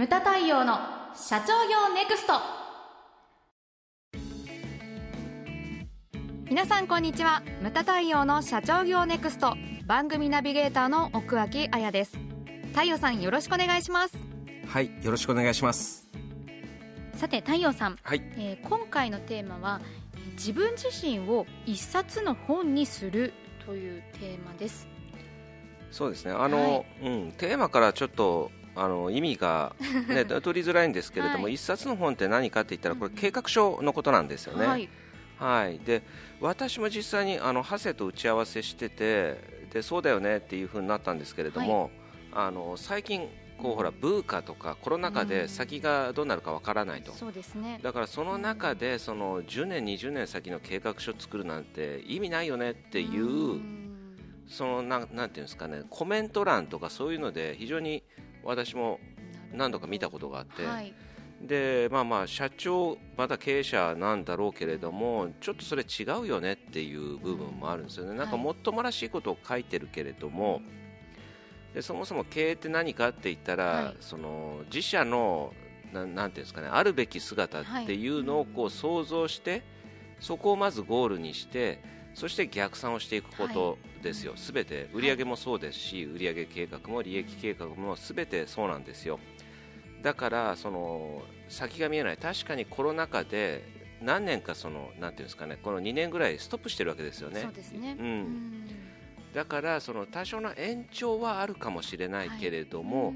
ムタ太陽の社長業ネクスト。皆さんこんにちは。ムタ太陽の社長業ネクスト。番組ナビゲーターの奥脇彩です。太陽さんよろしくお願いします。はいよろしくお願いします。さて太陽さん、はい。えー今回のテーマは自分自身を一冊の本にするというテーマです。そうですね。あの、はい。うん、テーマからちょっとあの意味が、ね、取りづらいんですけれども、はい。一冊の本って何かって言ったらこれ計画書のことなんですよね、はい。はい、で私も実際にあの長谷と打ち合わせしててでそうだよねっていうふうになったんですけれども、あの最近こうほらブーカとかコロナ禍で先がどうなるかわからないと、そうですね。だからその中でその10年20年先の計画書を作るなんて意味ないよねっていう、ん。そのなんなんていうんですかねコメント欄とかそういうので非常に私も何度か見たことがあって、はい。でまあまあ社長また経営者なんだろうけれどもちょっとそれ違うよねっていう部分もあるんですよね、なんかもっともらしいことを書いてるけれども、でそもそも経営って何かって言ったら、はい。その自社のななんていうんですかねあるべき姿っていうのをこう想像して、そこをまずゴールにしてそして逆算をしていくことですよ、すべて売上もそうですし、売上計画も利益計画もすべてそうなんですよ。だからその先が見えない。確かにコロナ禍で何年かそのなんていうんですかねこの2年ぐらいストップしてるわけですよね。そうですね。うん。だからその多少の延長はあるかもしれないけれども、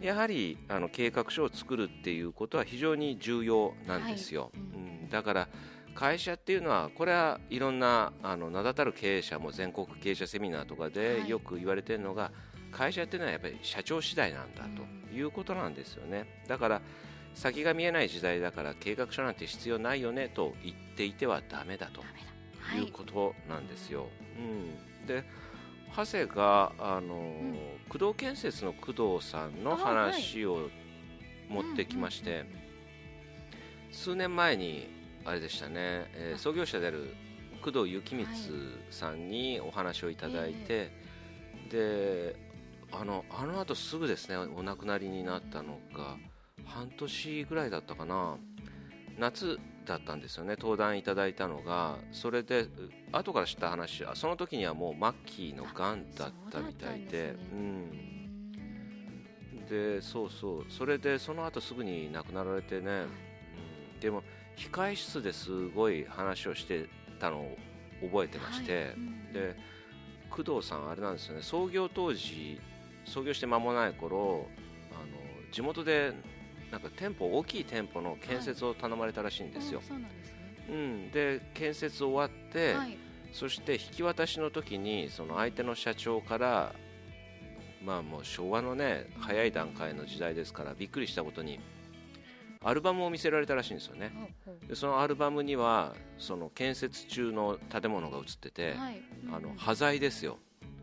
やはりあの計画書を作るっていうことは非常に重要なんですよ、はい。うん、だから会社っていうのはこれはいろんなあの名だたる経営者も全国経営者セミナーとかはい。でよく言われてるのが、会社っていうのはやっぱり社長次第なんだということなんですよね。だから先が見えない時代だから計画書なんて必要ないよねと言っていてはダメだとはい。いうことなんですよ。うん、で長谷があの、工藤建設の工藤さんの話を持ってきまして、数年前にあれでしたね、えー創業者である工藤幸光さんにお話をいただいて、であのあの後すぐですねお亡くなりになったのが半年ぐらいだったかな。夏だったんですよね。登壇いただいたのがそれでう後から知った話あその時にはもう末期のがんだったみたいでうん。でそうそう。それでその後すぐに亡くなられてね、うん、でも控え室ですごい話をしてたのを覚えてまして、はい。うんで工藤さんあれなんですよね。創業当時創業して間もない頃あの地元でなんか店舗大きい店舗の建設を頼まれたらしいんですよ。あ、そうなんですね。うん、で建設終わって、はい。そして引き渡しの時にその相手の社長からまあもう昭和のね早い段階の時代ですからびっくりしたことにアルバムを見せられたらしいんですよね。でそのアルバムにはその建設中の建物が映ってて、あのうん端材ですよ。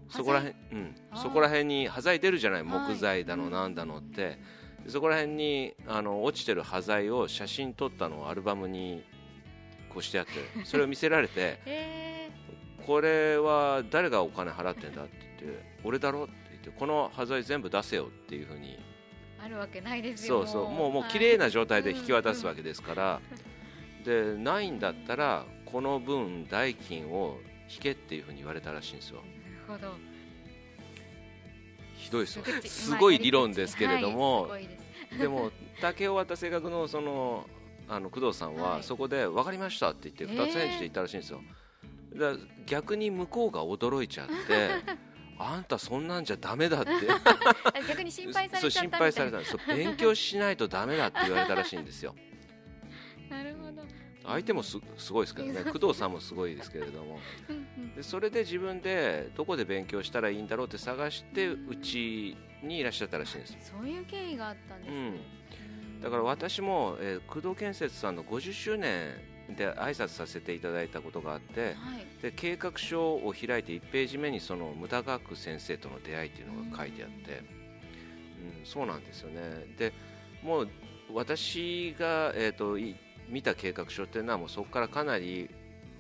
そこらへん、うん。そこら辺に端材出るじゃない？はい。木材だのなんだのって、でそこら辺にあの落ちてる端材を写真撮ったのをアルバムにこうしてあって それを見せられてへこれは誰がお金払ってんだって言って俺だろ？って言ってこの端材全部出せよっていうふうにーあるわけないですよ。そうそう。もうもう綺麗な状態で引き渡すわけですから、でないんだったらこの分代金を引けっていうふうに言われたらしいんですよ。なるほど。ひどいですよすごい理論ですけれども、はいです。でも竹を渡性格のそのあの工藤さんははい。そこで分かりましたって言って2つ返事で言ったらしいんですよ、だ逆に向こうが驚いちゃってあんたそんなんじゃダメだって。あ 逆に心配されそう心配されたんですそう勉強しないとダメだって言われたらしいんですよ。なるほど。相手もすすごいですけどね。工藤さんもすごいですけれども。うんうん。でそれで自分でどこで勉強したらいいんだろうって探してうちにいらっしゃったらしいんですそういう経緯があったんですね。だから私も、えー工藤建設さんの50周年で挨拶させていただいたことがあってはい。で計画書を開いて1ページ目にその無駄学先生との出会いっていうのが書いてあって、うん、そうなんですよね。でもう私が、えー、とい見た計画書っていうのはもうそこからかなり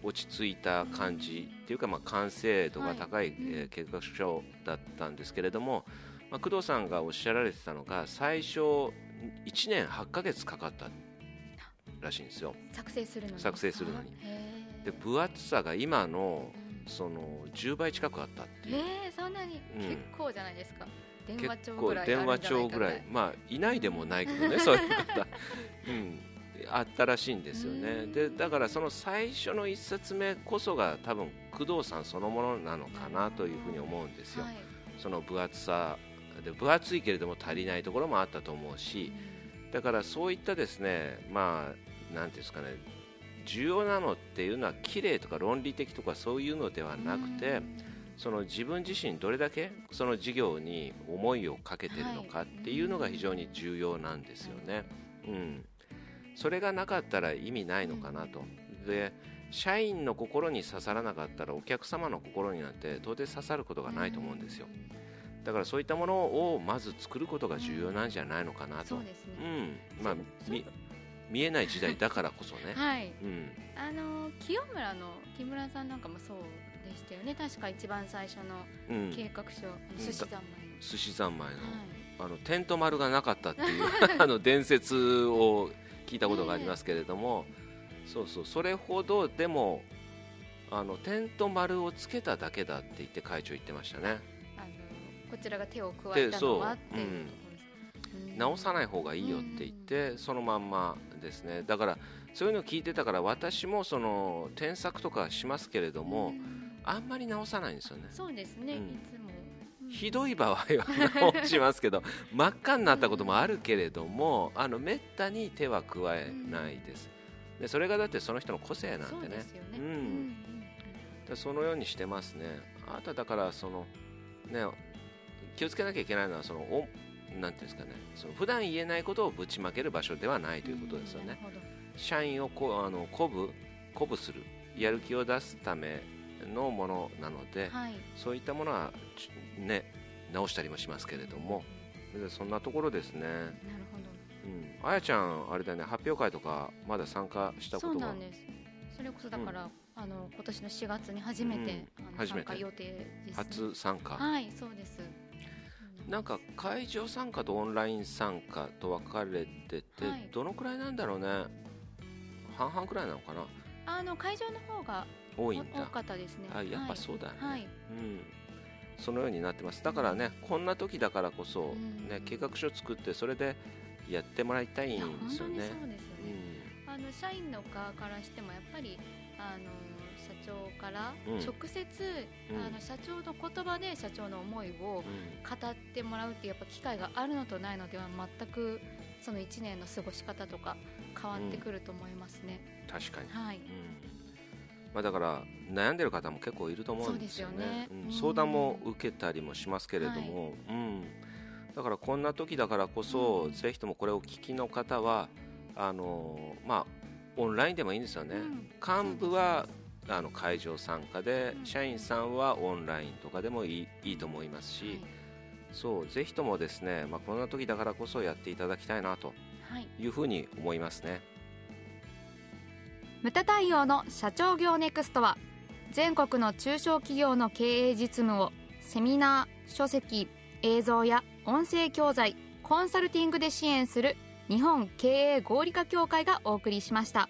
落ち着いた感じっていうか、まあ、完成度が高い、えー計画書だったんですけれども、まあ、工藤さんがおっしゃられてたのが最初1年8ヶ月かかったらしいんですよ。作成するのに作成するのに。で分厚さが今のうん。その10倍近くあったっていう。えー、そんなに、うん。結構じゃないですか。電話結構帳ぐらい電話帳ぐらい。まあいないでもないけどね そういう方、うん、あったらしいんですよね。うん。でだからその最初の1冊目こそが多分工藤さんそのものなのかなというふうに思うんですよ。はい。その分厚さで分厚いけれども足りないところもあったと思うしだからそういったですねまあなんていうんですかね重要なのっていうのは綺麗とか論理的とかそういうのではなくてその自分自身どれだけその事業に思いをかけてるのかっていうのが非常に重要なんですよね。うん、それがなかったら意味ないのかなと。で社員の心に刺さらなかったらお客様の心になんて到底刺さることがないと思うんですよ。だからそういったものをまず作ることが重要なんじゃないのかなと。そうね、うん。まあ見えない時代だからこそね、はい。うん、あの清村の木村さんなんかもそうでしたよね。確か一番最初のうん、計画書、あの寿司三昧の、寿司三昧の,、はい。あのテント丸がなかったっていう あの伝説を聞いたことがありますけれども、そうそう。それほどでもあのテント丸をつけただけだって言って会長言ってましたね。あのこちらが手を加えたのはっていうところ直さない方がいいよって言って、そのまんまですね。だからそういうのを聞いてたから私もその添削とかしますけれども、うん。あんまり直さないんですよね。そうですね、うん。いつも、うん。ひどい場合は直しますけど 真っ赤になったこともあるけれどもあのめったに手は加えないです。でそれがだってその人の個性なんでね。うん。うんでそのようにしてますね。あなただからそのね気をつけなきゃいけないのはそのおなんていうんですかね。その普段言えないことをぶちまける場所ではないということですよね。社員をこうあの鼓舞鼓舞するやる気を出すためのものなので、はい。そういったものはちね直したりもしますけれども。でそんなところですね、なるほど。うん、あやちゃんあれだね。発表会とかまだ参加したこそうとがなんです。それこそだから、あの今年の4月に初めて、あの初めて。予定です、ね、初参加、はいそうですなんか会場参加とオンライン参加と分かれてて、はい。どのくらいなんだろうね。半々くらいなのかな？あの会場の方が多いんだ。多かったですね。あやっぱそうだよね、はい、うん、そのようになってます。だからねこんな時だからこそ、うん。ね、計画書作ってそれでやってもらいたいんですよね。そうですよね、うん。あの社員の側からしてもやっぱりあの社長からうん。直接、うん。あの社長の言葉で社長の思いをうん。語ってもらうっていうやっぱ機会があるのとないのでは全くその1年の過ごし方とか変わってくると思いますね、確かに、はい。うん。まあ、だから悩んでる方も結構いると思うんですよね。ね。うん。うん。相談も受けたりもしますけれども、うん、だからこんな時だからこそ、うん。ぜひともこれをお聞きの方はあのまあオンラインでもいいんですよね、うん。幹部はあの会場参加で、うん。社員さんはオンラインとかでもいいいいと思いますし、はい。そうぜひともですね、まあ、こんな時だからこそやっていただきたいなとはい。いうふうに思いますね。無駄対応の社長業ネクストは全国の中小企業の経営実務をセミナー書籍映像や音声教材コンサルティングで支援する日本経営合理化協会がお送りしました